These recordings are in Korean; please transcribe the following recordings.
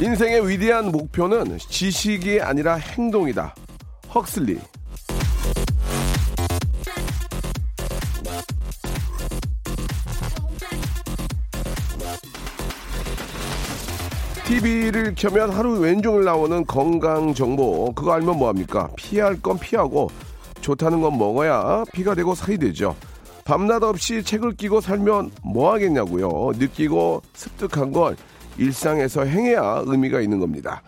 인생의 위대한 목표는 지식이 아니라 행동이다 헉슬리 TV를 켜면 하루 왼종일 나오는 건강 정보 그거 알면 뭐합니까? 피할 건 피하고 좋다는 건 먹어야 피가 되고 살이 되죠. 밤낮 없이 책을 끼고 살면 뭐 하겠냐고요. 느끼고 습득한 건 일상에서 행해야 의미가 있는 겁니다.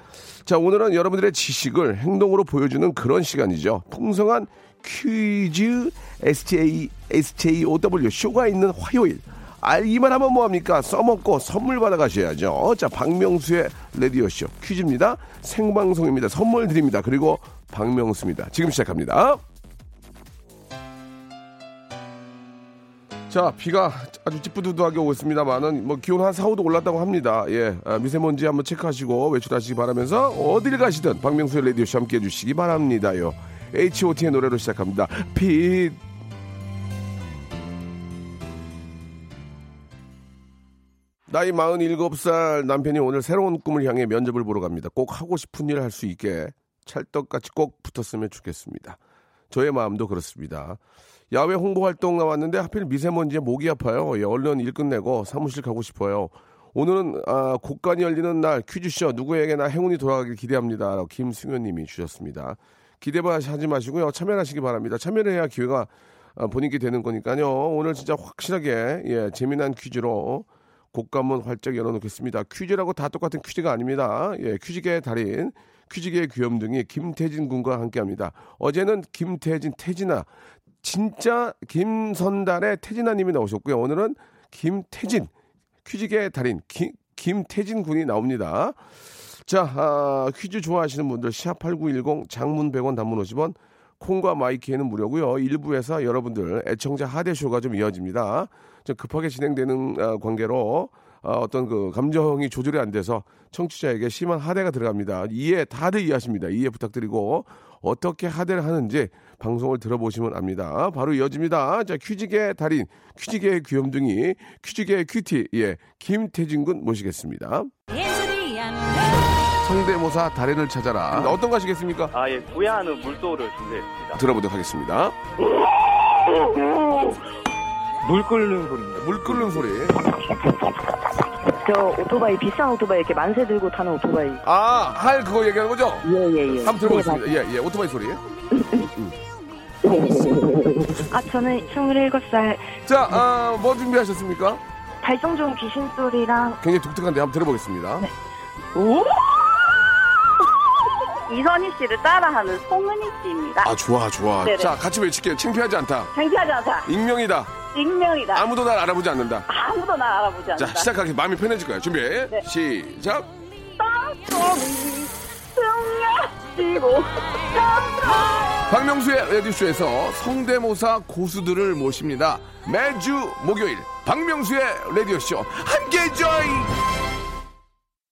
자 오늘은 여러분들의 지식을 행동으로 보여주는 그런 시간이죠. 풍성한 퀴즈 SJ SJOW 쇼가 있는 화요일. 알기만 하면 뭐합니까? 써먹고 선물 받아가셔야죠. 자, 박명수의 레디오쇼 퀴즈입니다. 생방송입니다. 선물 드립니다. 그리고 박명수입니다. 지금 시작합니다. 자, 비가 아주 찌뿌두두하게 오고 있습니다만은 뭐 기온 한 4, 5도 올랐다고 합니다. 예, 아, 미세먼지 한번 체크하시고 외출하시기 바라면서 어딜 가시든 박명수의 레디오쇼 함께 해주시기 바랍니다요. H.O.T의 노래로 시작합니다. 빛 나이 47살 남편이 오늘 새로운 꿈을 향해 면접을 보러 갑니다. 꼭 하고 싶은 일을 할 수 있게 찰떡같이 꼭 붙었으면 좋겠습니다. 저의 마음도 그렇습니다. 야외 홍보 활동 나왔는데 하필 미세먼지에 목이 아파요. 예, 얼른 일 끝내고 사무실 가고 싶어요. 오늘은 아, 곡간이 열리는 날 퀴즈쇼 누구에게나 행운이 돌아가길 기대합니다. 김승현님이 주셨습니다. 기대만 하지 마시고요. 참여하시기 바랍니다. 참여를 해야 기회가 아, 본인께 되는 거니까요. 오늘 진짜 확실하게 예, 재미난 퀴즈로 곡감은 활짝 열어놓겠습니다. 퀴즈라고 다 똑같은 퀴즈가 아닙니다. 예, 퀴즈계의 달인, 퀴즈계의 귀염둥이 김태진 군과 함께합니다. 어제는 김태진, 태진아, 진짜 김선달의 태진아님이 나오셨고요. 오늘은 김태진, 퀴즈계의 달인 김, 김태진 군이 나옵니다. 자, 아, 퀴즈 좋아하시는 분들 샵8910 장문 100원 단문 50원 콩과 마이키에는 무료고요. 일부에서 여러분들 애청자 하대쇼가 좀 이어집니다. 좀 급하게 진행되는 아, 관계로 아, 어떤 그 감정이 조절이 안 돼서 청취자에게 심한 하대가 들어갑니다. 이해 다들 이해하십니다. 이해 부탁드리고 어떻게 하대를 하는지 방송을 들어보시면 압니다. 바로 이어집니다. 자 퀴즈계 달인, 퀴즈계의 귀염둥이, 퀴즈계의 큐티, 예 김태진 군 모시겠습니다. 성대모사 달인을 찾아라. 어떤 거 하시겠습니까? 아, 예, 구야하는 물소를 준비했습니다. 들어보도록 하겠습니다. 물 끓는 소리입니다. 물 끓는 소리. 저 오토바이 비싼 오토바이 이렇게 만세 들고 타는 오토바이. 아, 할 그거 얘기하는 거죠? 예 예 예. 한번 들어보겠습니다. 예, 예, 오토바이 소리. 아 저는 27살 자, 아, 뭐 준비하셨습니까? 발성 좋은 귀신 소리랑 굉장히 독특한데 한번 들어보겠습니다. 이선희 씨를 따라하는 송은희 씨입니다. 아, 좋아, 좋아. 네네. 자, 같이 외칠게요. 창피하지 않다. 창피하지 않다. 익명이다. 익명이다. 아무도 날 알아보지 않는다. 아무도 나 알아보지 않는다. 자, 시작하기 마음이 편해질 거예요. 준비. 시작. 땅콩이 승려지고 박명수의 라디오쇼에서 성대모사 고수들을 모십니다. 매주 목요일 박명수의 라디오쇼 함께 join.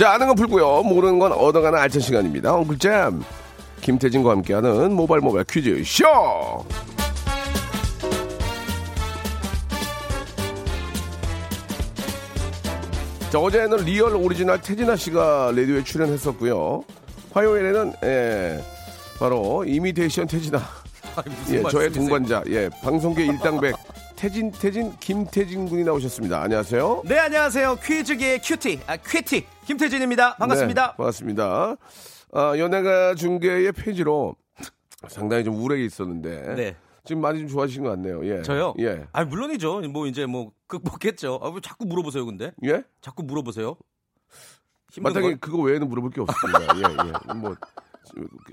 자, 아는 건 풀고요. 모르는 건 얻어가는 알찬 시간입니다. 엉클잼. 김태진과 함께하는 모바일 모바일 퀴즈 쇼! 자, 어제는 real 오리지널 태진아 씨가 라디오에 출연했었고요. 화요일에는, 예, 바로 이미테이션 태진아. 예, 저의 동반자, 예, 방송계 일당백 태진 태진 김태진 군이 나오셨습니다. 안녕하세요. 네, 안녕하세요. 퀴즈계의 cutie, 아, 퀴티, 김태진입니다. 반갑습니다. 네, 반갑습니다. 아, 연예가 중계의 폐지로 상당히 좀 우울하게 있었는데 네. 지금 많이 좀 좋아지신 것 같네요. 예. 저요? 예. 아, 물론이죠. 뭐 이제 뭐 극복했죠. 아, 왜 자꾸 물어보세요, 근데? 예? 자꾸 물어보세요. 마땅히 걸? 그거 외에는 물어볼 게 없습니다. 예, 예. 뭐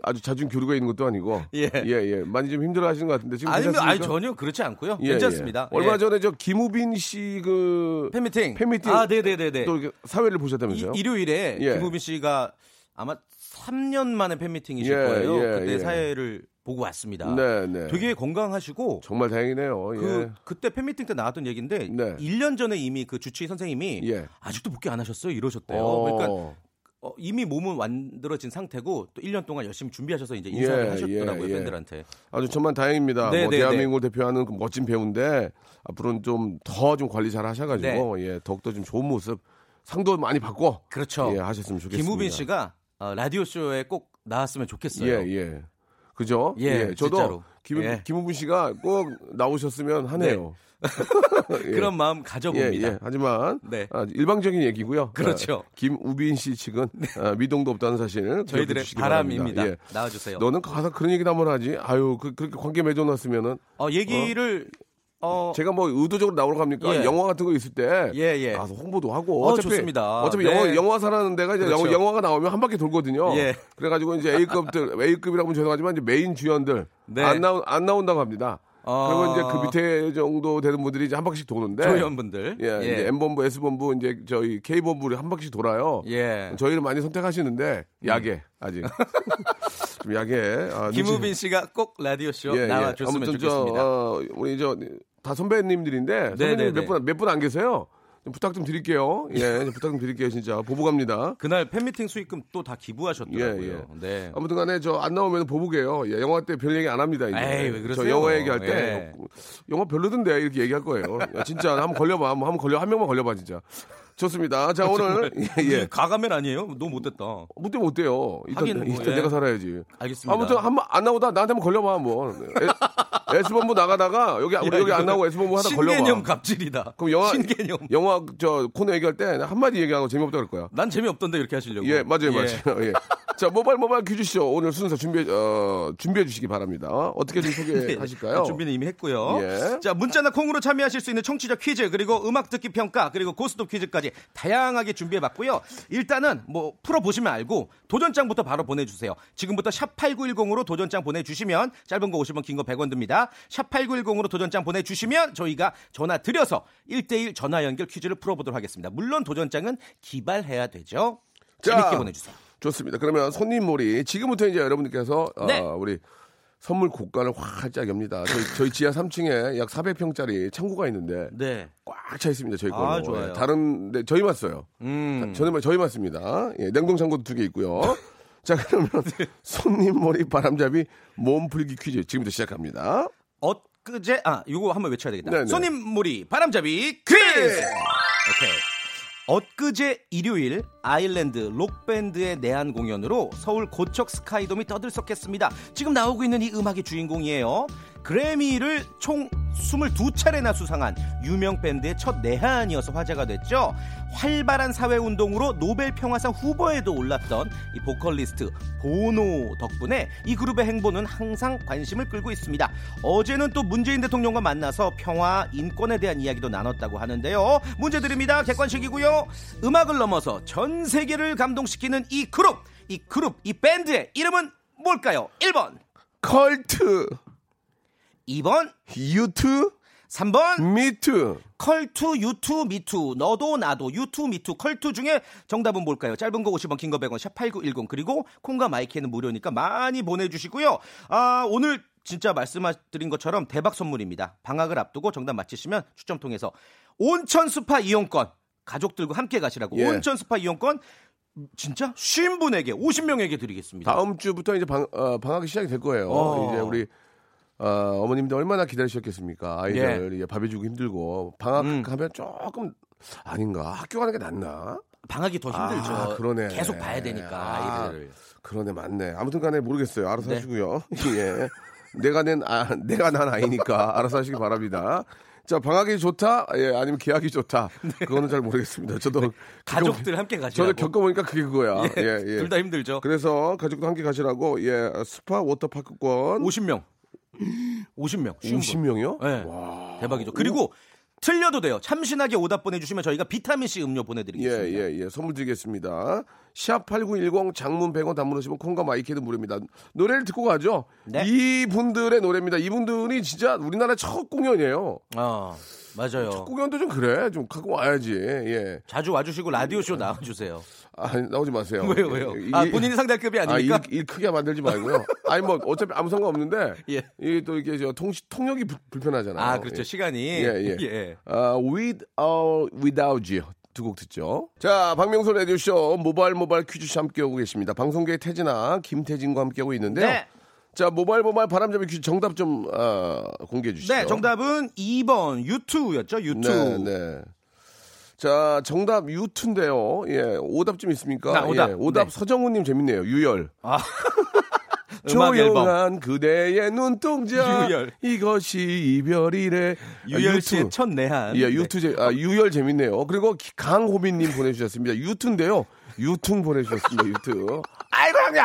아주 자주 교류가 있는 것도 아니고 예. 예, 예. 많이 좀 힘들어 하시는 것 같은데 지금 아니면 아니? 전혀 그렇지 않고요. 예, 괜찮습니다. 예. 얼마 예. 전에 저 김우빈 씨 그 팬미팅. 팬미팅 아, 네, 네, 네, 네. 또 사회를 보셨다면서요? 이, 일요일에 예. 김우빈 씨가 아마 3년 만에 팬미팅이실 예, 거예요. 예, 그때 예. 사회를 보고 왔습니다. 네, 네. 되게 건강하시고 정말 다행이네요. 예. 그 그때 팬미팅 때 나왔던 얘기인데 네. 1년 전에 이미 그 주치의 선생님이 예. 아직도 복귀 안 하셨어요 이러셨대요. 어. 그러니까 어, 이미 몸은 만들어진 상태고 또 1년 동안 열심히 준비하셔서 이제 인사를 예, 하셨더라고요 예, 예. 팬들한테. 아주 정말 다행입니다. 네, 뭐 네, 대한민국을 대표하는 그 멋진 배우인데 앞으로는 좀더좀 관리 잘 하셔가지고 예, 더욱더 좀 좋은 모습 상도 많이 받고 네. 그렇죠. 예, 하셨으면 좋겠습니다. 김우빈 씨가 어, 라디오 쇼에 꼭 나왔으면 좋겠어요. 예, 예. 그죠? 예, 저도 진짜로. 김, 예. 김우빈 씨가 꼭 나오셨으면 하네요. 예. 그런 마음 예, 가져봅니다. 예. 하지만 네. 아, 일방적인 얘기고요. 그렇죠. 아, 김우빈 씨 측은 아, 미동도 없다는 사실을 저희들의 바람입니다. 예. 나와주세요. 너는 가서 그런 얘기도 한번 하지. 아유, 그, 그렇게 관계 맺어놨으면은 어, 얘기를 어, 제가 뭐 의도적으로 나오러 갑니까? 예. 영화 같은 거 있을 때 예, 예. 가서 홍보도 하고 어, 어차피 좋습니다. 어차피 네. 영화 영화사라는 데가 이제 그렇죠. 영화, 가 나오면 한 바퀴 돌거든요. 예. 그래가지고 이제 A급들 A급이라고 하면 죄송하지만 이제 메인 주연들 네. 안 나온 안 나온다고 합니다. 어. 그리고 이제 그 밑에 정도 되는 분들이 이제 한 바퀴씩 도는데 조연분들. 예, 이제 M 본부, S 본부 이제 저희 K 본부를 한 바퀴씩 돌아요. 예. 음. 저희를 많이 선택하시는데 약해 아직 좀 약해. 아, 김우빈 씨가 꼭 라디오 쇼 예, 예. 나와줬으면 아무튼 좋겠습니다. 저 어, 우리 저 다 선배님들인데 네, 네, 선배님 네. 몇분 몇 분 안 계세요. 좀 부탁 좀 드릴게요. 예, 좀 부탁 좀 드릴게요. 진짜 보부 갑니다. 그날 팬미팅 수익금 또 다 기부하셨더라고요. 예, 예. 네. 아무튼간에 저 안 나오면 보복이에요. 예, 영화 때 별 얘기 안 합니다. 이제. 에이, 왜 그러세요? 저 영화 얘기할 때 예. 영화 별로던데 이렇게 얘기할 거예요. 야, 진짜 한번 걸려봐. 한번 걸려 한 명만 걸려봐 진짜. 좋습니다. 자 오늘 예, 예. 가가면 아니에요? 너무 못됐다. 못되면 어때요? 일단, 하긴 뭐, 일단 예. 내가 살아야지. 알겠습니다. 아무튼 한 번 안 나오다 나한테 한번 걸려봐 뭐. S 본부 나가다가 여기 우리 여기 안 나오고 S 본부 하다 걸려봐. 신개념 갑질이다. 그럼 영화 신개념. 영화 저 코너 얘기할 때 한 마디 얘기하고 재미없다 그럴 거야. 난 재미없던데 이렇게 하시려고. 예, 맞아요, 예. 맞아요. 예. 자, 모바일 모바일 퀴즈쇼 오늘 순서 준비해 어, 준비해 주시기 바랍니다. 어떻게 좀 소개하실까요? 네, 준비는 이미 했고요. 예. 자, 문자나 콩으로 참여하실 수 있는 청취자 퀴즈 그리고 음악 듣기 평가 그리고 고스톱 퀴즈까지 다양하게 준비해 봤고요. 일단은 뭐 풀어 보시면 알고 도전장부터 바로 보내 주세요. 지금부터 샵 8910으로 도전장 보내 주시면 짧은 거 50원, 긴 거 100원 듭니다. 샵 8910으로 도전장 보내 주시면 저희가 전화 드려서 1대1 전화 연결 퀴즈를 풀어 보도록 하겠습니다. 물론 도전장은 기발해야 되죠. 자, 재밌게 보내 주세요. 좋습니다. 그러면 손님 몰이 지금부터 이제 여러분들께서 어, 네. 우리 선물 고가를 활짝 엽니다. 저희, 저희 지하 3층에 약 400평짜리 창고가 있는데 네. 꽉 차 있습니다. 저희 거. 아, 좋아요. 다른 데 저희 맞어요. 음. 저는 저희 맞습니다. 예, 냉동 창고도 두 개 있고요. 자, 그러면 네. 손님 몰이 바람잡이 몸풀기 퀴즈 지금부터 시작합니다. 엊그제 아 요거 한번 외쳐야 되겠다. 네네. 손님몰이 바람잡이 퀴즈. 오케이. 엊그제 일요일 아일랜드 록밴드의 내한 공연으로 서울 고척 스카이돔이 떠들썩했습니다. 지금 나오고 있는 이 음악의 주인공이에요. 그래미를 총 22차례나 수상한 유명 밴드의 첫 내한이어서 화제가 됐죠. 활발한 사회운동으로 노벨 평화상 후보에도 올랐던 이 보컬리스트 보노 덕분에 이 그룹의 행보는 항상 관심을 끌고 있습니다. 어제는 또 문재인 대통령과 만나서 평화, 인권에 대한 이야기도 나눴다고 하는데요. 문제 드립니다. 객관식이고요. 음악을 넘어서 전 세계를 감동시키는 이 그룹, 이 그룹, 이 밴드의 이름은 뭘까요? 1번, 컬투, 2번, U2, 3번, 미투. 컬투, 유투, 미투, 너도 나도, 유투, 미투, 컬투 중에 정답은 뭘까요? 짧은 거 50원, 긴 거 100원, 샵8910. 그리고 콩과 마이크는 무료니까 많이 보내주시고요. 아, 오늘 진짜 말씀드린 것처럼 대박 선물입니다. 방학을 앞두고 정답 맞히시면 추첨 통해서 온천 스파 이용권 가족들과 함께 가시라고 예. 온천 스파 이용권 진짜 50분에게 50명에게 드리겠습니다. 다음 주부터 이제 방, 어, 방학이 시작이 될 거예요. 어. 이제 우리 어, 어머님들 얼마나 기다리셨겠습니까? 아이들 이제 밥해 주고 힘들고 방학하면 조금 아닌가? 학교 가는 게 낫나? 방학이 더 힘들죠. 아, 그러네. 계속 봐야 되니까 아, 아이들을. 그러네, 맞네. 아무튼간에 모르겠어요. 알아서 네. 하시고요. 예, 내가 낸 아, 내가 난 아이니까 알아서 하시기 바랍니다. 자, 방학이 좋다? 예, 아니면 계약이 좋다? 그거는 잘 모르겠습니다. 저도. 네. 가족들 함께 가시라고. 저도 겪어보니까 그게 그거야. 예, 예. 둘 다 힘들죠. 그래서 가족도 함께 가시라고, 예, 스파 워터파크권. 50명. 50명. 쉬운 분. 50명이요? 네. 대박이죠. 그리고 틀려도 돼요. 참신하게 오답 보내주시면 저희가 비타민C 음료 예, 보내드리겠습니다. 예, 예. 선물 드리겠습니다. 샵8910 장문 100원 단문 오시면 콩과 마이크도 무료입니다. 노래를 듣고 가죠. 네. 이분들의 노래입니다. 이분들이 진짜 우리나라 첫 공연이에요. 아, 맞아요. 첫 공연도 좀 그래. 좀 갖고 와야지. 예. 자주 와주시고 라디오쇼 나와주세요. 아, 나오지 마세요. 왜요, 왜요? 이- 아, 이- 본인이 상대급이 아, 일, 아니니까? 일 크게 만들지 말고요. 아니, 뭐, 어차피 아무 상관 없는데. 예. 이게 또 이게 저 통, 통역이 불, 불편하잖아요. 아, 그렇죠. 예. 시간이. 예, 예. 예. 아, with or without you. 두곡 듣죠. 자, 박명수 라디오쇼 모바일 모바일 퀴즈쇼 함께하고 계십니다. 방송계의 태진아, 김태진과 함께하고 있는데요. 네. 자, 모바일 모바일 바람잡이 퀴즈 정답 좀 아, 공개해 주시죠. 네, 정답은 2번 유투였죠. 유투. 네, 네. 자, 정답 유투인데요. 예, 오답 좀 있습니까? 자, 오답. 예, 오답 네. 서정훈님 재밌네요. 유열. 아. 조용한 그대의 눈동자 유열. 이것이 이별이래 유열 아, 씨의 유투. 첫 내한. 예, 유투 제, 아, 유열 재밌네요. 그리고 기- 강호빈님 보내주셨습니다. 유투인데요. 유퉁 보내주셨습니다. 유투. 아이고 형님.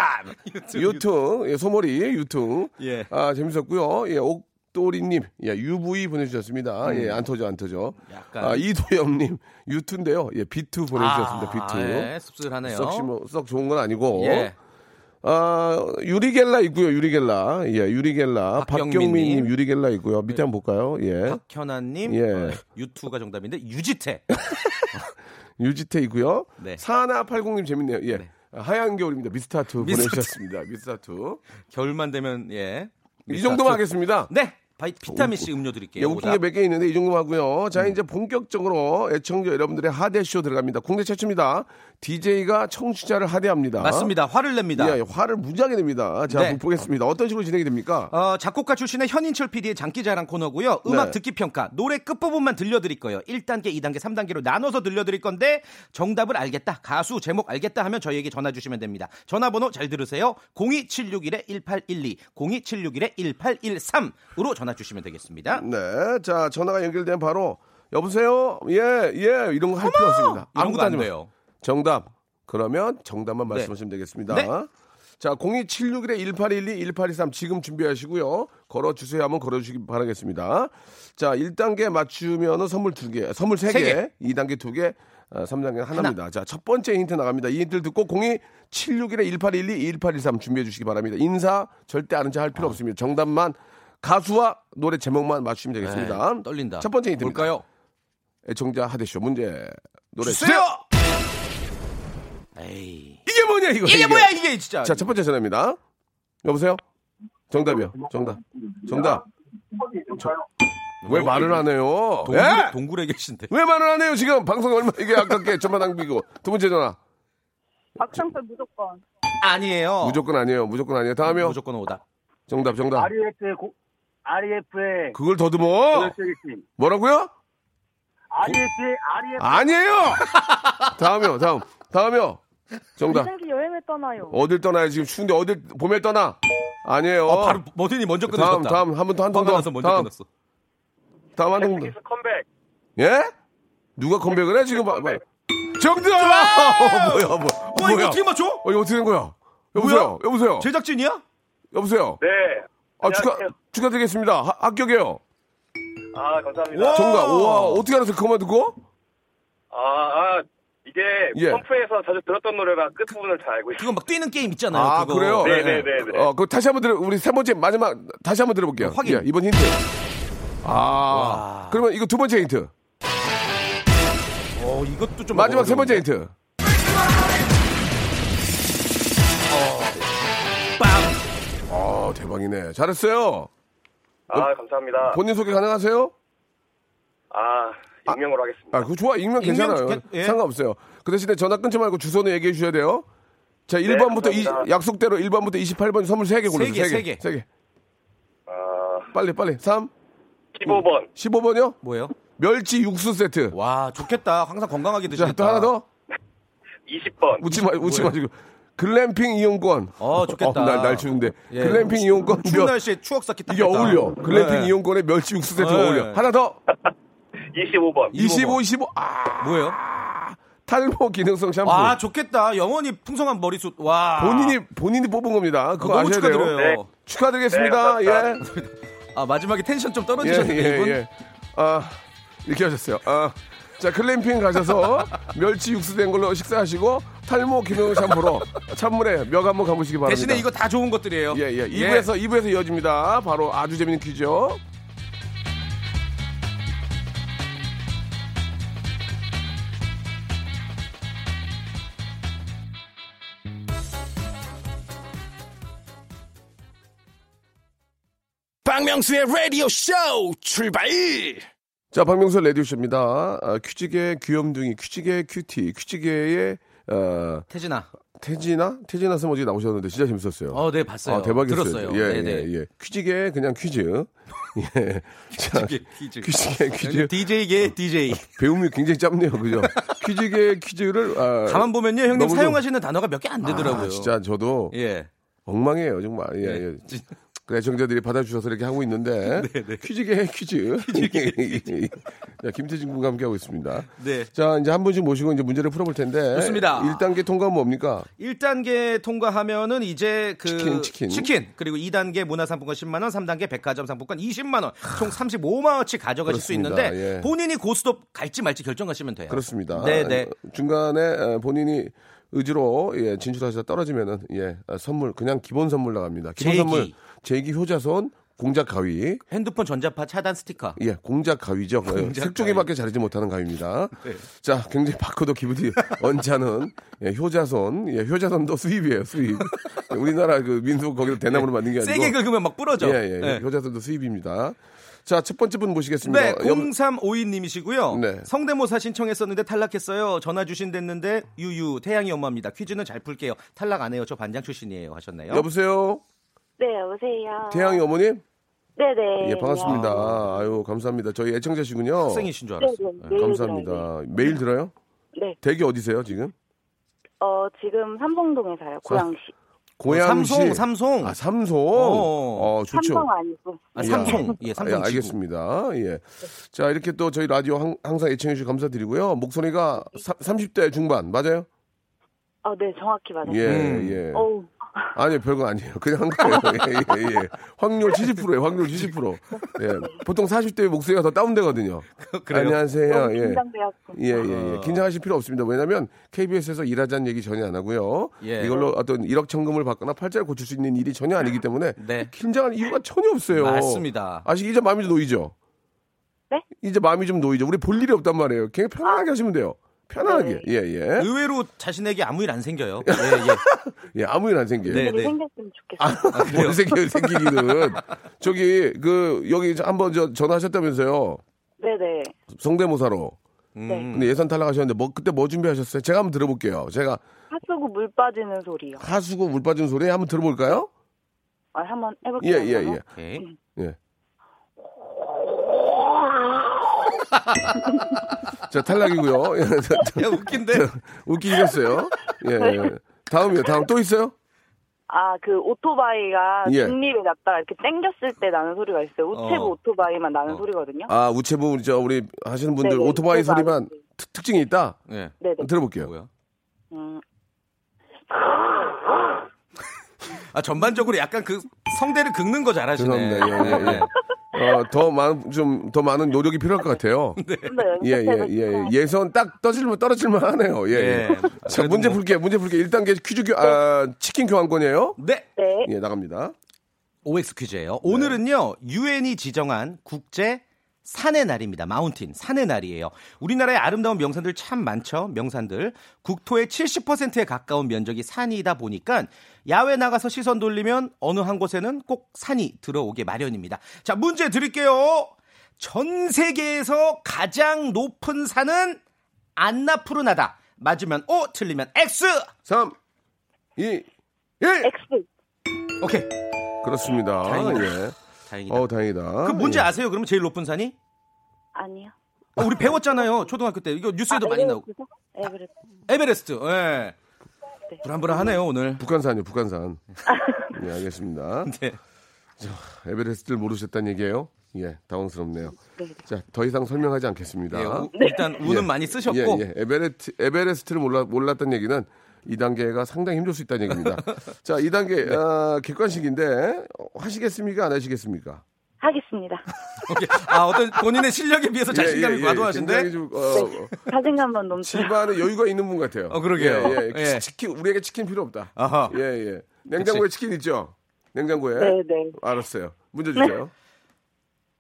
유퉁. 예, 소머리 유퉁. 예. 아 재밌었고요. 예, 옥 도리님, 예, UV 보내주셨습니다. 예, 안 터져, 안 터져. 음. 약간. 아, 이도영님, 유투인데요. 예, 비투 보내주셨습니다. 아, 비투. 예, 씁쓸하네요. 썩, 뭐, 썩 좋은 건 아니고. 예. 아, 유리겔라 있고요, 유리겔라. 예, 유리겔라. 박경민님. 유리겔라 있고요. 밑에 한번 볼까요? 예. 박현아님, 예. 어, 유투가 정답인데 유지태. 유지태 있고요. 네. 사나80님 재밌네요. 예. 네. 하얀 겨울입니다. 미스타투 미스타투. 보내주셨습니다. 미스타투. 겨울만 되면 예. 이 정도만 하겠습니다. 네, 비타민 C 음료 예, 드릴게요. 웃긴 게. 몇 개 있는데 이 정도만 하고요. 음. 자, 이제 본격적으로 애청자 여러분들의 하대 쇼 들어갑니다. 국내 최초입니다. DJ가 청취자를 하대합니다. 맞습니다. 화를 냅니다. 예, 화를 무지하게 냅니다. 자, 네. 보겠습니다. 어떤 식으로 진행이 됩니까? 어, 작곡가 출신의 현인철 PD의 장기자랑 코너고요. 음악 네. 듣기 평가, 노래 끝부분만 들려드릴 거예요. 1단계, 2단계, 3단계로 나눠서 들려드릴 건데 정답을 알겠다, 가수 제목 알겠다 하면 저희에게 전화 주시면 됩니다. 전화번호 잘 들으세요. 02761-1812, 02761-1813으로 전화 주시면 되겠습니다. 네. 자, 전화가 연결된 바로 여보세요? 예, 예. 이런 거 할 필요 없습니다. 아무것도 거 안. 돼요. 정답. 그러면 정답만 말씀하시면 되겠습니다. 네. 자, 02761-1812, 1823 지금 준비하시고요. 걸어 주세요 하면 걸어 주시기 바라겠습니다. 자, 1단계 맞추면 선물 2개, 선물 3개, 세 개. 2단계 2개, 3단계 하나입니다. 자, 첫 번째 힌트 나갑니다. 이 힌트를 듣고 02761-1812, 1823 준비해 주시기 바랍니다. 인사 절대 아는 척 할 필요 없습니다. 정답만 가수와 노래 제목만 맞추시면 되겠습니다. 네, 떨린다. 첫 번째 힌트입니다. 뭘까요? 애청자 하대쇼 문제 노래 주세요! 주세요. 에이. 이게 뭐냐 이거 이게 뭐야, 이게 진짜. 자, 첫 번째 전화입니다. 여보세요? 정답이요. 정답. 정답. 왜 말을 안 해요? 동굴에, 예? 동굴에 계신데. 왜 말을 안 해요? 지금 방송 얼마 이게 아깝게 전화 낭비고. 두 번째 전화. 박상철 무조건. 아니에요. 무조건 아니에요. 무조건 아니에요. 다음이요. 무조건 오답. 정답, 정답. REF의 고, REF의 그걸 더듬어. 뭐라고요? REF의 REF 아니에요. 다음이요. 다음. 다음이요. 정답. 이승기 여행을 떠나요. 어딜 떠나요? 지금 추운데 어딜 봄에 떠나? 아니에요. 어, 바로 머든이 먼저 다음, 끊으셨다. 다음 한 번 더, 한 번 더. 나서 먼저 다음, 끊었어. 다음 한번 더. 젝스키스 컴백. 예? 누가 컴백을 해? 지금 봐. 봐. 정답! 뭐야, 뭐. 와, 이거 어떻게 맞춰? 어, 이거 어떻게 된 거야? 여보세요? 뭐야? 여보세요? 제작진이야? 여보세요? 네. 아, 축하, 안녕하세요. 축하드리겠습니다. 하- 합격이에요. 아, 감사합니다. 와. 정답. 우와, 어떻게 알았어요? 그것만 듣고? 아, 아, 이게 예. 펌프에서 자주 들었던 노래라 끝부분을 잘 알고 있어요. 그거 막 뛰는 게임 있잖아요. 아, 그거. 그래요? 네, 네, 네, 네. 어, 그 다시 한번 들어, 우리 세 번째, 마지막, 다시 한번 들어볼게요. 확인. 예, 이번 힌트. 아, 와. 그러면 이거 두 번째 힌트. 어, 이것도 좀 마지막 세 번째. 힌트. 빵. 어, 대박이네. 잘했어요. 아, 감사합니다. 본인 소개 가능하세요? 아, 익명으로 하겠습니다. 아, 그거 좋아. 익명 익명 괜찮아요. 괜- 예. 상관없어요. 그 대신에 전화 끊지 말고 주소는 얘기해 주셔야 돼요. 자, 1번부터 이, 감사합니다. 약속대로 1번부터 28번 선물 3개 골라주세요. 개, 3개. 세 개. 3개. 아, 빨리, 빨리. 3, 15번. 15번이요? 뭐예요? 멸치 육수 세트. 와, 좋겠다. 항상 건강하게 자, 드시겠다. 또 하나 더? 20번. 웃지 마, 웃지 뭐예요? 마시고. 글램핑 이용권. 어, 좋겠다. 날, 날 추운데. 예. 글램핑 이용권. 추운 몇- 날씨에 추억 쌓기 딱 이게. 어울려. 글램핑 네. 이용권에 멸치 육수 세트 네. 어울려. 하나 더. 25번. 25, 25. 아, 뭐예요? 탈모 기능성 샴푸. 아, 좋겠다. 영원히 풍성한 머리숱. 와. 본인이 본인이 뽑은 겁니다. 그거 너무 아셔야 축하드려요. 돼요. 네. 축하드리겠습니다. 네, 예. 아, 마지막에 텐션 좀 예, 떨어지셨는데 예, 이분. 예. 아, 이렇게 하셨어요. 아, 자, 클램핑 가셔서 멸치 육수 된 걸로 식사하시고 탈모 기능 샴푸로 찬물에 멱 한번 감으시기 바랍니다. 대신에 이거 다 좋은 것들이에요. 예, 예. 2부에서, 2부에서 이어집니다. 바로 아주 재밌는 퀴즈요. 박명수의 라디오 쇼 출발! 자, 박명수 라디오 쇼입니다. 아, 퀴즈계 귀염둥이, 퀴즈계 cutie, 퀴즈계의, 어, 태진아. 태진아? 태진아 쌤 어제 나오셨는데 진짜 재밌었어요. 어, 네, 봤어요. 아, 대박이었어요. 들었어요. 예, 네네. 예, 예. 퀴즈계 그냥 퀴즈. 예. 자, 퀴즈, 퀴즈. 퀴즈계 퀴즈. DJ계 DJ. 배움이 굉장히 짧네요. 그죠? 퀴즈계 퀴즈를, 아, 가만 보면요, 형님 너무 좀- 사용하시는 단어가 몇 개 안 되더라고요. 아, 진짜 저도 예. 엉망이에요, 정말. 예, 예. 그 애청자들이 받아주셔서 이렇게 하고 있는데 네, 퀴즈계 퀴즈. 자, 김태진 군과 함께 하고 있습니다. 네. 자, 이제 한 분씩 모시고 이제 문제를 풀어볼 텐데. 좋습니다. 1단계 통과는 뭡니까? 1단계 통과하면은 이제 그 치킨, 치킨. 그리고 2단계 문화상품권 10만 원, 3단계 백화점 상품권 20만 원, 총 35만 원치 가져가실 수 그렇습니다. 있는데 예. 본인이 고스톱 갈지 말지 결정하시면 돼요. 그렇습니다. 네, 네. 중간에 어, 본인이 의지로 예, 진출하셔서 떨어지면은 예, 아, 선물 그냥 기본 선물 나갑니다. 기본 제기. 선물 제기 효자손 공작 가위. 핸드폰 전자파 차단 스티커. 예, 공작 가위죠. 어, 공작 색종이밖에 자르지 못하는 가위입니다. 네. 자, 굉장히 바꿔도 기분이 언짢은 예, 효자손. 예, 효자손도 수입이에요, 수입. 우리나라 그 민속 거기서 대나무로 만든 게 아니고. 세게 긁으면 막 부러져. 예, 예, 네. 효자손도 수입입니다. 자, 첫 번째 분 모시겠습니다. 네, 여- 0352님이시고요. 네. 성대모사 신청했었는데 탈락했어요. 전화 주신댔는데 유유 태양이 엄마입니다. 퀴즈는 잘 풀게요. 탈락 안 해요. 저 반장 출신이에요. 하셨나요? 여보세요? 네, 여보세요. 태양이 어머님? 네네. 예, 반갑습니다. 아유, 감사합니다. 저희 애청자시군요. 학생이신 줄 알았어요. 네, 네. 네. 감사합니다. 매일 들어요? 네. 댁이 어디세요, 지금? 어, 지금 삼성동에 살아요. 고양시. 고양시. 삼송, 삼송. 아, 삼송. 어. 어, 좋죠. 삼성 아니고. 아, 삼송. 예, 삼송. 예, 지구. 알겠습니다. 예. 자, 이렇게 또 저희 라디오 항, 항상 애청해 주셔서 감사드리고요. 목소리가 사, 30대 중반, 맞아요? 어, 네, 정확히 맞아요. 예, 음. 예. 어우, 아니요, 별거 아니에요. 그냥 한 거예요. 예, 예, 예. 확률 70%예요, 확률 70%. 예. 보통 40대 목소리가 더 다운되거든요. 그래요? 안녕하세요. 너무 예. 긴장돼갖고. 예, 예, 예. 긴장하실 필요 없습니다. 왜냐면 KBS에서 일하자는 얘기 전혀 안 하고요. 예. 이걸로 어떤 일억 천금을 받거나 팔자를 고칠 수 있는 일이 전혀 아니기 때문에 네. 긴장할 이유가 전혀 없어요. 맞습니다. 아직 이제 마음이 좀 놓이죠? 네? 이제 마음이 좀 놓이죠. 우리 볼 일이 없단 말이에요. 그냥 편안하게 하시면 돼요. 편안하게. 네. 예, 예. 의외로 자신에게 아무 일 안 생겨요. 예, 예. 예, 아무 일 안 생겨요. 네, 네. 생겼으면 좋겠어요. 뭘 생겨요, 생기기는. 저기, 그, 여기 한번 저 전화하셨다면서요. 네네. 성대모사로. 음. 네. 근데 예산 탈락하셨는데, 뭐, 그때 뭐 준비하셨어요? 제가 한번 들어볼게요. 제가 하수구 물 빠지는 소리요. 하수구 물 빠진 소리 한번 들어볼까요? 아, 한번 예, 해볼게요. 예. 예. 오케이. 예. 자, 탈락이고요. 예, 야, 웃긴데. 웃기긴 했어요. 예, 예. 다음이요. 다음 또 있어요? 아, 그 오토바이가 예. 중립에 놨다가 이렇게 당겼을 때 나는 소리가 있어요. 우체부 어. 오토바이만 나는 어. 소리거든요. 아, 우체부, 우리 저, 우리 하시는 분들 네네, 오토바이 소리만. 특, 특징이 있다? 예. 네네. 들어볼게요. 뭐야? 음, 아, 전반적으로 약간 그 성대를 긁는 거 잘하시네. 죄송합니다. 예, 예, 예. 어, 더 많은, 좀, 더 많은 노력이 필요할 것 같아요. 좀더 예, 예, 연습해서 예. 예선 딱 떠질만, 떨어질만 하네요. 예. 예. 예. 자, 문제 뭐- 풀게요. 문제 풀게요. 1단계 퀴즈 교, 아, 치킨 교환권이에요? 네. 네. 예, 나갑니다. OX 퀴즈예요. 오늘은요. 유엔이 지정한 국제 산의 날입니다. 마운틴 산의 날이에요. 우리나라의 아름다운 명산들 참 많죠. 명산들. 국토의 70%에 가까운 면적이 산이다 보니까 야외 나가서 시선 돌리면 어느 한 곳에는 꼭 산이 들어오게 마련입니다. 자, 문제 드릴게요. 전 세계에서 가장 높은 산은 안나푸르나다. 맞으면 O, 틀리면 X. 3, 2, 1! X. 예. 오케이. 그렇습니다. 다행이다. 예. 다행이다. 어, 다행이다. 그 뭔지 예. 아세요? 그러면 제일 높은 산이? 아니요. 어, 우리 배웠잖아요. 초등학교 때. 이거 뉴스에도 아, 많이 나오고. 에베레스트? 에베레스트. 에베레스트. 예. 불안불안하네요 오늘. 북한산이요, 북한산. 네, 알겠습니다. 네. 에베레스트를 모르셨다는 얘기예요? 예, 당황스럽네요. 네. 자, 더 이상 설명하지 않겠습니다. 예, 우- 일단 우는 예. 많이 쓰셨고 예, 예. 에베레스트, 에베레스트를 몰라, 몰랐던 얘기는 2단계가 상당히 힘들 수 있다는 얘기입니다. 자, 2단계, 네. 아, 객관식인데, 어, 하시겠습니까? 안 하시겠습니까? 하겠습니다. 오케이. 아 어떤 본인의 실력에 비해서 자신감이 예, 예, 예. 과도하신데 굉장히 좀, 어, 자신감만 넘쳐요. 집안에 여유가 있는 분 같아요. 어, 그러게요. 예, 예. 예. 치킨, 우리에게 치킨 필요 없다. 아하. 예, 예. 냉장고에 치킨 있죠? 냉장고에. 네, 네. 알았어요. 문제 주세요.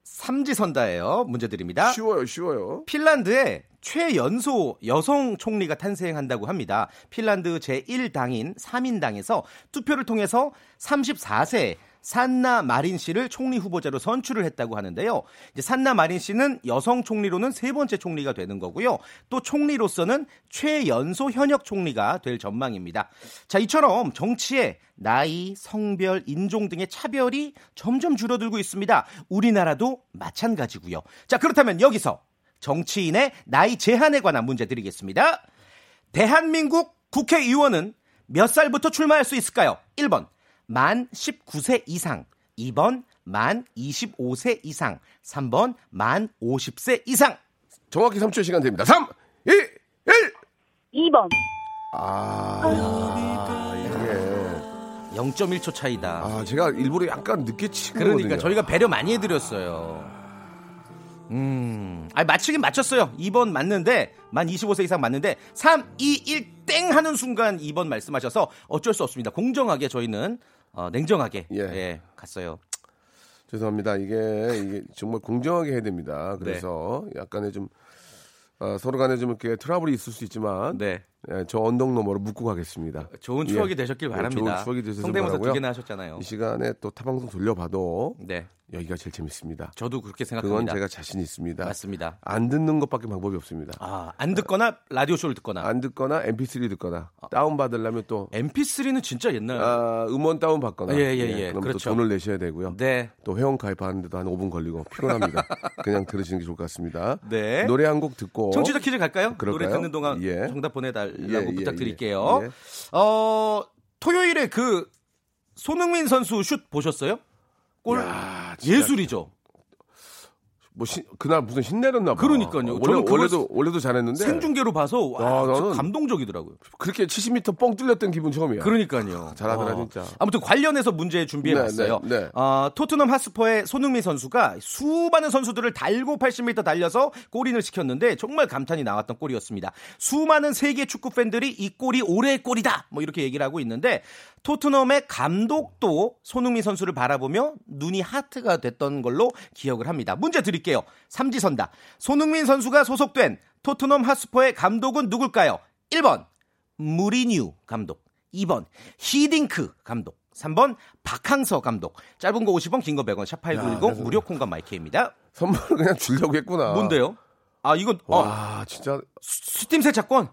삼지선다예요. 문제 드립니다. 쉬워요, 쉬워요. 핀란드에 최연소 여성 총리가 탄생한다고 합니다. 핀란드 제1당인 3인당에서 투표를 통해서 34세 산나 마린 씨를 총리 후보자로 선출을 했다고 하는데요. 이제 산나 마린 씨는 여성 총리로는 세 번째 총리가 되는 거고요. 또 총리로서는 최연소 현역 총리가 될 전망입니다. 자, 이처럼 정치에 나이, 성별, 인종 등의 차별이 점점 줄어들고 있습니다. 우리나라도 마찬가지고요. 자, 그렇다면 여기서 정치인의 나이 제한에 관한 문제 드리겠습니다. 대한민국 국회의원은 몇 살부터 출마할 수 있을까요? 1번 만 19세 이상 2번 만 25세 이상 3번 만 50세 이상 정확히 3초의 시간 됩니다. 3, 2, 1! 2번. 아, 이게. 0.1초 차이다. 아, 제가 일부러 약간 늦게 친 그러니까 거거든요. 저희가 배려 많이 해드렸어요. 음, 아니 맞추긴 맞췄어요. 2번 맞는데 만 25세 이상 맞는데 3, 2, 1 땡 하는 순간 2번 말씀하셔서 어쩔 수 없습니다. 공정하게 저희는 어, 냉정하게 예. 예, 갔어요. 죄송합니다. 이게, 이게 정말 공정하게 해야 됩니다. 네. 그래서 약간의 좀, 어, 서로 간에 좀 이렇게 트러블이 있을 수 있지만, 네. 예, 저 언덕 너머로 묻고 가겠습니다. 좋은 추억이 예. 되셨길 예, 바랍니다. 좋은 추억이 되셨길 성대모사 두 바라고요. 개나 하셨잖아요. 이 시간에 또 타방송 돌려봐도 네. 여기가 제일 재밌습니다. 저도 그렇게 그건 생각합니다. 제가 자신 있습니다. 맞습니다. 안 듣는 것밖에 방법이 없습니다. 아, 안 듣거나 라디오 쇼를 듣거나. 안 듣거나 MP3 듣거나 다운 받으려면 또 MP3는 진짜 옛날. 아, 음원 다운 받거나 예, 예, 예. 그럼 그렇죠. 또 돈을 내셔야 되고요. 네. 또 회원 가입하는데도 한 5분 걸리고 피곤합니다. 그냥 들으시는 게 좋을 것 같습니다. 네. 노래 한 곡 듣고 청취자 퀴즈 갈까요? 그럴까요? 노래 듣는 동안 예. 정답 보내달라고 예, 예, 부탁드릴게요. 예. 어, 토요일에 그 손흥민 선수 슛 보셨어요? 골 야, 예술이죠. 뭐 신- 그날 무슨 신내렸나 봐. 그러니까요. 원래 원래도 원래도 잘했는데 생중계로 봐서 와, 아, 감동적이더라고요. 그렇게 70m 뻥 뚫렸던 기분 처음이야. 그러니까요. 잘하더라, 어. 진짜. 아무튼 관련해서 문제 준비해 봤어요. 네, 네, 네. 어, 토트넘 하스퍼의 손흥민 선수가 수많은 선수들을 달고 80m 달려서 골인을 시켰는데 정말 감탄이 나왔던 골이었습니다. 수많은 세계 축구 팬들이 이 골이 올해의 골이다. 뭐 이렇게 얘기를 하고 있는데 토트넘의 감독도 손흥민 선수를 바라보며 눈이 하트가 됐던 걸로 기억을 합니다. 문제 드릴게요. 삼지선다. 손흥민 선수가 소속된 토트넘 하스퍼의 감독은 누굴까요? 1번 무리뉴 감독, 2번 히딩크 감독, 3번 박항서 감독. 짧은 거 50원, 긴 거 100원, 야, 샵8910 그래서- 무료 콩과 마이크입니다. 선물을 그냥 주려고 했구나. 뭔데요? 아, 이거 어, 와, 진짜 스팀 세차권.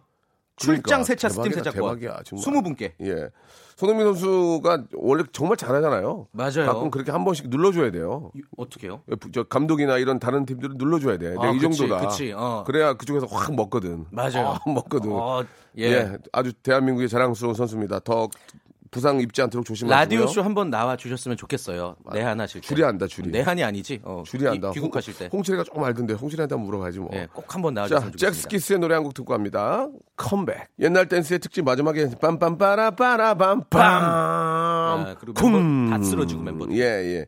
출장 그러니까. 세차 스팀 세차권. 대박이야, 정말. 20분께. 예. 손흥민 선수가 원래 정말 잘하잖아요. 맞아요. 가끔 그렇게 한 번씩 눌러줘야 돼요. 어떻게요? 저 감독이나 이런 다른 팀들은 눌러줘야 돼. 아, 내가 이 그치, 정도다. 그치, 어. 그래야 그쪽에서 확 먹거든. 맞아요. 아, 먹거든. 어, 예. 예. 아주 대한민국의 자랑스러운 선수입니다. 더 부상 입지 않도록 조심하시고요. 라디오 쇼 한번 나와 주셨으면 좋겠어요. 내한 하실 때. 줄이 안다, 줄이. 내한이 아니지. 어, 줄이 안다. 귀, 국하실 때. 홍철이가 조금 알던데 홍철이한테 한번 물어봐야지 뭐. 예, 꼭 한번 나와 자, 주셨으면 좋겠습니다. 잭스키스의 노래 한 곡 듣고 갑니다. 컴백. 옛날 댄스의 특집 마지막에 빰빰빠라빠라밤빰. 아, 그리고 멤버 다 쓰러지고 멤버들. 예, 예.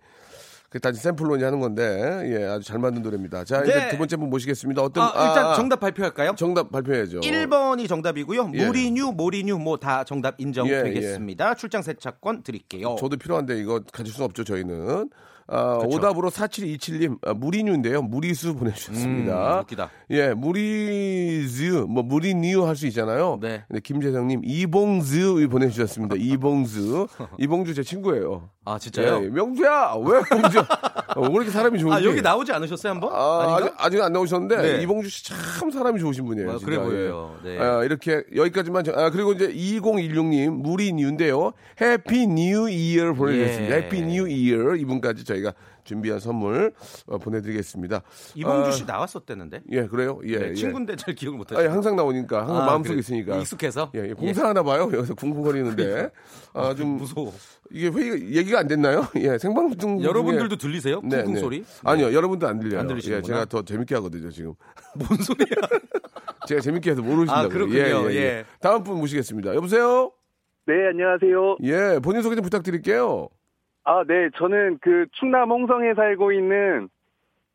그 단지 샘플론이 하는 건데, 예, 아주 잘 만든 노래입니다. 자, 네. 이제 두 번째 분 모시겠습니다. 어떤, 아, 일단 아, 정답 발표할까요? 정답 발표해야죠. 1번이 정답이고요. 예. 무리뉴, 모리뉴 뭐 다 정답 예, 인정되겠습니다. 출장 세차권 드릴게요. 저도 필요한데 이거 가질 수는 없죠, 저희는. 아, 그쵸. 오답으로 4727님, 아, 무리뉴인데요. 무리수 보내주셨습니다. 음, 웃기다. 예, 무리즈, 뭐, 무리뉴 할 수 있잖아요. 네. 근데 김재성님, 이봉즈 보내주셨습니다. 이봉즈. 이봉주 제 친구예요. 아, 진짜요? 예, 명주야! 왜 명주야? 어, 왜 이렇게 사람이 좋은지. 아, 여기 나오지 않으셨어요, 한번? 아? 아직, 아직 안 나오셨는데, 네. 이봉주 씨 참 사람이 좋으신 분이에요. 아. 그래 예. 보여요. 네. 아, 이렇게 여기까지만 저- 아 그리고 이제 2016님 무리뉴인데요. Happy New Year 보내주셨습니다. 예. Happy New Year 이분까지 저희가 준비한 선물 어, 보내드리겠습니다. 이봉주 아, 씨 나왔었대는데. 예, 그래요? 예, 네, 예. 친구인데 잘 기억을 못하죠. 아니, 항상 나오니까 항상 아, 마음속에 그래. 있으니까. 익숙해서. 예, 예, 공사하나 봐요. 여기서 쿵쿵거리는데. 아, 좀 무서워. 이게 회의 얘기가 안 됐나요? 예, 생방송 여러분들도 중에- 들리세요? 네, 쿵쿵 네. 소리? 아니요, 여러분도 안 들려요. 안 예, 들리시는구나. 제가 더 재밌게 하거든요, 지금. 뭔 소리야? 제가 재밌게 해서 모르신다고요. 아, 그렇군요. 예. 다음 분 모시겠습니다. 여보세요? 네, 안녕하세요. 예, 본인 소개 좀 부탁드릴게요. 아, 네, 저는 그 충남 홍성에 살고 있는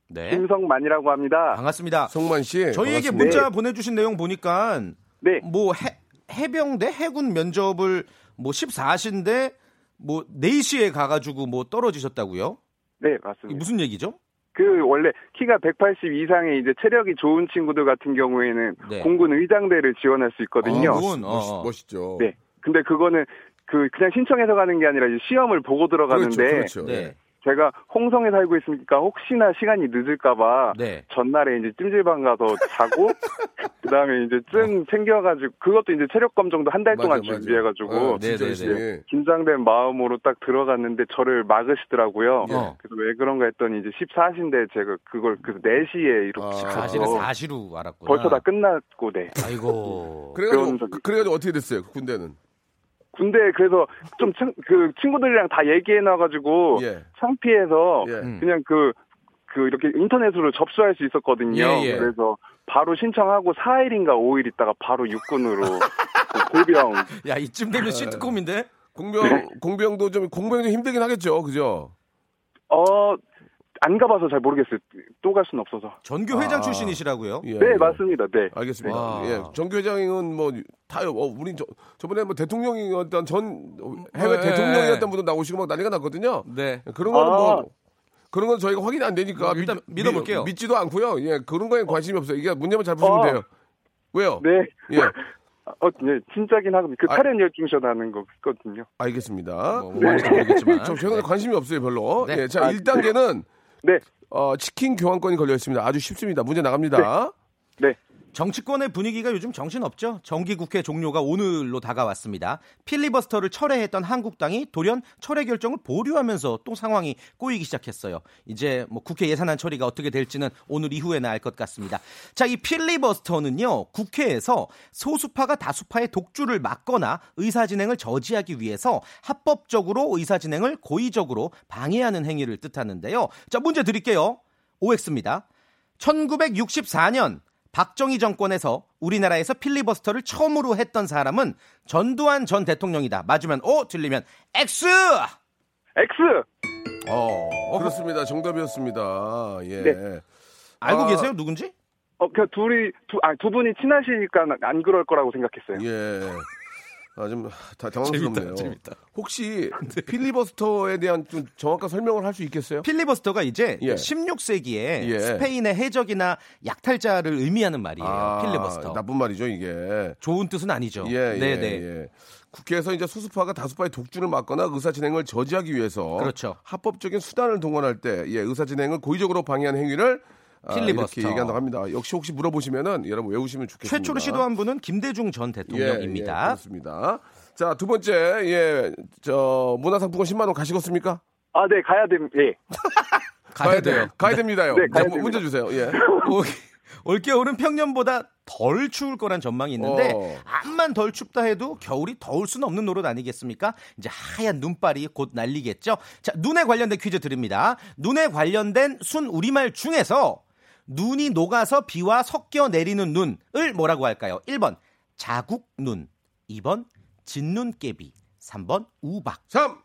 네. 김성만이라고 합니다. 네, 반갑습니다. 성만 씨. 저희에게 반갑습니다. 문자 보내주신 내용 보니까 네, 뭐 해, 해병대 해군 면접을 뭐 14시인데 뭐 4시에 가가지고 뭐 떨어지셨다고요? 네, 맞습니다. 무슨 얘기죠? 그 원래 키가 180 이상의 이제 체력이 좋은 친구들 같은 경우에는 네. 공군 의장대를 지원할 수 있거든요. 아, 멋, 어, 어. 멋있 죠. 네. 근데 그거는 그 그냥 신청해서 가는 게 아니라 이제 시험을 보고 들어가는데 그렇죠. 그렇죠. 네. 제가 홍성에 살고 있으니까 혹시나 시간이 늦을까봐 네. 전날에 이제 찜질방 가서 자고 그다음에 이제 쯤 챙겨가지고 그것도 이제 체력 검정도 한 달 동안 맞아, 맞아. 준비해가지고 어, 네, 진짜 네. 네. 긴장된 마음으로 딱 들어갔는데 저를 막으시더라고요. 어. 그래서 왜 그런가 했더니 이제 14시인데 제가 그걸 그 4시에 이렇게 아. 사실은 가서 사시로 알았구나. 벌써 다 끝났고 네. 아이고. 그래가지고, 그래가지고 어떻게 됐어요, 그 군대는? 군대 그래서 좀 그 친구들이랑 다 얘기해 놔가지고 예. 창피해서 예. 음. 그냥 그, 그 이렇게 인터넷으로 접수할 수 있었거든요. 예, 예. 그래서 바로 신청하고 4일인가 5일 있다가 바로 육군으로 그 골병. 야 이쯤 되면 시트콤인데? 공병, 공병도 좀, 공병이 좀 힘들긴 하겠죠, 그죠? 어, 안 가봐서 잘 모르겠어요. 또 갈 수는 없어서. 전교 회장 아. 출신이시라고요? 예, 네, 예. 맞습니다. 네. 알겠습니다. 와. 예, 정교 회장은 뭐 다요. 어, 우리 저 저번에 뭐 대통령이었던 전 해외 네. 대통령이었던 분도 나오시고 막 난리가 났거든요. 네. 그런 거는 아. 뭐 그런 건 저희가 확인이 안 되니까 뭐 일단 믿- 믿어볼게요. 믿, 지도 않고요. 예, 그런 거에 관심이 없어요. 이게 문제만 잘 푸시면 어. 돼요. 왜요? 네. 예, 어, 네, 진짜긴 하고 그 아. 탈연 열중셔라는 거 있거든요. 알겠습니다. 뭐 뭔지 모르겠지만. 저 최근에 관심이 없어요, 별로. 네. 예, 자, 아, 1단계는 네. 어, 치킨 교환권이 걸려 있습니다. 아주 쉽습니다. 문제 나갑니다. 네. 정치권의 분위기가 요즘 정신없죠. 정기국회 종료가 오늘로 다가왔습니다. 필리버스터를 철회했던 한국당이 돌연 철회 결정을 보류하면서 또 상황이 꼬이기 시작했어요. 이제 뭐 국회 예산안 처리가 어떻게 될지는 오늘 이후에나 알 것 같습니다. 자, 이 필리버스터는요. 국회에서 소수파가 다수파의 독주를 막거나 의사 진행을 저지하기 위해서 합법적으로 의사 진행을 고의적으로 방해하는 행위를 뜻하는데요. 자, 문제 드릴게요. OX입니다. 1964년 박정희 정권에서 우리나라에서 필리버스터를 처음으로 했던 사람은 전두환 전 대통령이다. 맞으면 O, 틀리면 X! X! 어, 그렇습니다. 정답이었습니다. 예. 네. 알고 아. 계세요? 누군지? 어, 그 둘이, 두, 아, 두 분이 친하시니까 안 그럴 거라고 생각했어요. 예. 아, 좀, 다 당황스럽네요. 재밌다, 재밌다. 혹시 필리버스터에 대한 좀 정확한 설명을 할 수 있겠어요? 필리버스터가 이제 예. 16세기에 예. 스페인의 해적이나 약탈자를 의미하는 말이에요. 아, 필리버스터. 나쁜 말이죠, 이게. 좋은 뜻은 아니죠. 예, 예, 네네. 예. 국회에서 이제 수수파가 다수파의 독주를 막거나 의사 진행을 저지하기 위해서 그렇죠. 합법적인 수단을 동원할 때 예, 의사 진행을 고의적으로 방해하는 행위를 아, 필리버스터. 이렇게 얘기한다고 합니다. 역시 혹시 물어보시면은 여러분 외우시면 좋겠습니다. 최초로 시도한 분은 김대중 전 예, 예, 대통령입니다. 그렇습니다. 자, 두 번째, 예, 저, 문화상품권 10만원 가시겠습니까? 아, 네, 가야 됨, 예. 가야 돼요. 가야 됩니다요. 네, 가야 자, 됩니다. 문제 주세요. 예. 올- 올겨울은 평년보다 덜 추울 거란 전망이 있는데 어. 암만 덜 춥다 해도 겨울이 더울 수는 없는 노릇 아니겠습니까? 이제 하얀 눈발이 곧 날리겠죠. 자, 눈에 관련된 퀴즈 드립니다. 눈에 관련된 순 우리말 중에서 눈이 녹아서 비와 섞여 내리는 눈을 뭐라고 할까요? 1번 자국눈, 2번 진눈깨비, 3번 우박. 3,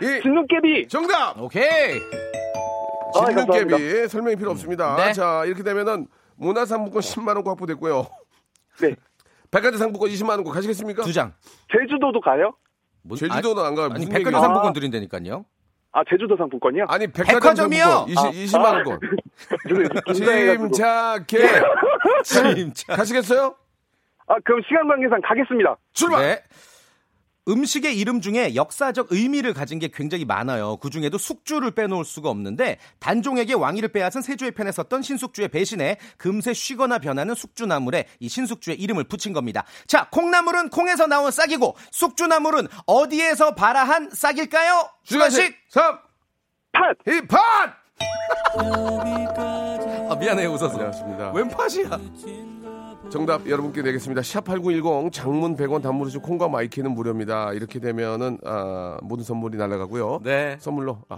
2, 진눈깨비! 정답! 오케이. 아, 진눈깨비 설명이 필요 없습니다. 네. 자, 이렇게 되면은 문화상품권 10만 원 확보됐고요. 네. 백화점 상품권 20만 원 권 가시겠습니까? 두 장. 제주도도 가요? 뭐- 제주도는 안 가요. 아니, 백화점? 상품권 드린다니까요. 아, 제주도 상품권이요? 아니, 백화점 백화점이요? 상품권 20, 20만원 권. 긴장해가지고. 침착해. 진짜. 가시겠어요? 아, 그럼 시간 관계상 가겠습니다. 출발! 네. 음식의 이름 중에 역사적 의미를 가진 게 굉장히 많아요. 그 중에도 숙주를 빼놓을 수가 없는데 단종에게 왕위를 빼앗은 세조의 편에 썼던 신숙주의 배신에 금세 쉬거나 변하는 숙주나물에 이 신숙주의 이름을 붙인 겁니다. 자, 콩나물은 콩에서 나온 싹이고 숙주나물은 어디에서 발아한 싹일까요? 주간식 3, 팟! 힙합! 아, 미안해요. 안녕하십니다. 웬 파티야? 정답 여러분께 내겠습니다. 샵8910 장문 100원 단문으로 콩과 마이K는 무료입니다. 이렇게 되면은 아, 모든 선물이 날아가고요. 네. 선물로 아,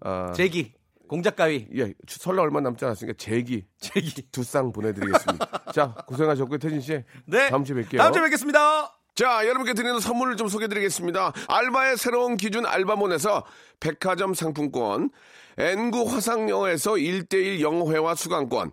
아, 제기, 공작 가위, 예, 설날 얼마 남지 않았으니까 제기 제기. 두 쌍 보내드리겠습니다. 자 고생하셨고요 태진 씨. 네. 다음 주에 뵐게요. 다음 주에 뵙겠습니다. 자, 여러분께 드리는 선물을 좀 소개드리겠습니다. 알바의 새로운 기준 알바몬에서 백화점 상품권, N구 화상영어에서 1대1 영어회화 수강권,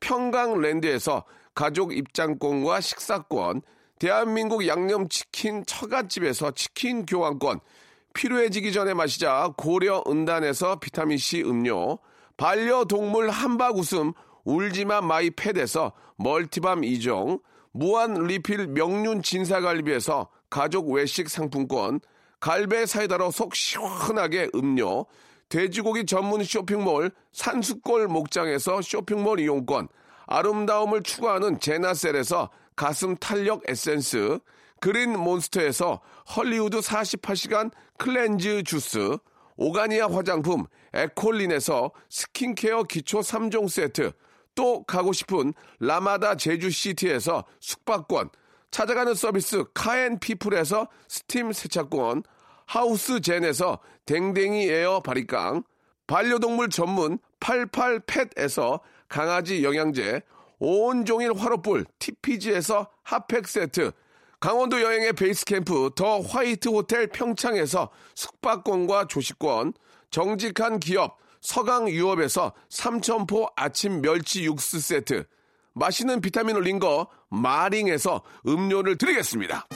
평강랜드에서 가족 입장권과 식사권, 대한민국 양념치킨 처갓집에서 치킨 교환권, 필요해지기 전에 마시자 고려 은단에서 비타민C 음료, 반려동물 함박 웃음 울지마 마이 팻에서 multi balm 2종, 무한 리필 명륜 진사갈비에서 가족 외식 상품권, 갈배 사이다로 속 시원하게 음료, 돼지고기 전문 쇼핑몰 산수골 목장에서 쇼핑몰 이용권, 아름다움을 추구하는 제나셀에서 가슴 탄력 에센스, 그린 몬스터에서 헐리우드 48시간 cleanse 주스, 오가니아 화장품 에콜린에서 스킨케어 기초 3종 세트, 또 가고 싶은 라마다 제주시티에서 숙박권, 찾아가는 서비스 카앤피플에서 스팀 세차권, 하우스젠에서 댕댕이 에어 바리깡, 반려동물 전문 88팻에서 강아지 영양제, 온종일 화로불 TPG에서 핫팩 세트, 강원도 여행의 베이스 캠프 더 화이트 호텔 평창에서 숙박권과 조식권, 정직한 기업 서강 유업에서 삼천포 아침 멸치 육수 세트, 맛있는 비타민을 린거 마링에서 음료를 드리겠습니다.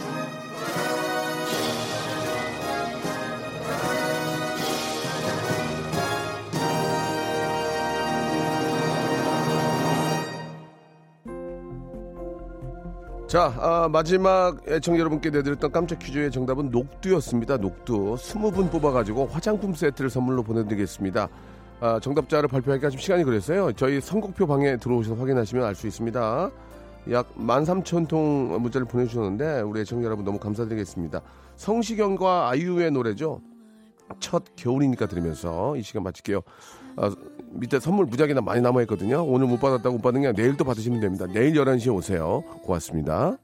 자, 아, 마지막 애청 여러분께 내드렸던 깜짝 퀴즈의 정답은 녹두였습니다. 녹두. 20분 뽑아가지고 화장품 세트를 선물로 보내드리겠습니다. 아, 정답자를 발표하기가 좀 시간이 그랬어요. 저희 선곡표 방에 들어오셔서 확인하시면 알 수 있습니다. 약 13,000통 문자를 보내주셨는데 우리 애청 여러분 너무 감사드리겠습니다. 성시경과 아이유의 노래죠. 첫 겨울이니까 들으면서 이 시간 마칠게요. 아, 밑에 선물 무작위나 많이 남아있거든요. 오늘 못 받았다고 못 받은 게 내일 또 받으시면 됩니다. 내일 11시에 오세요. 고맙습니다.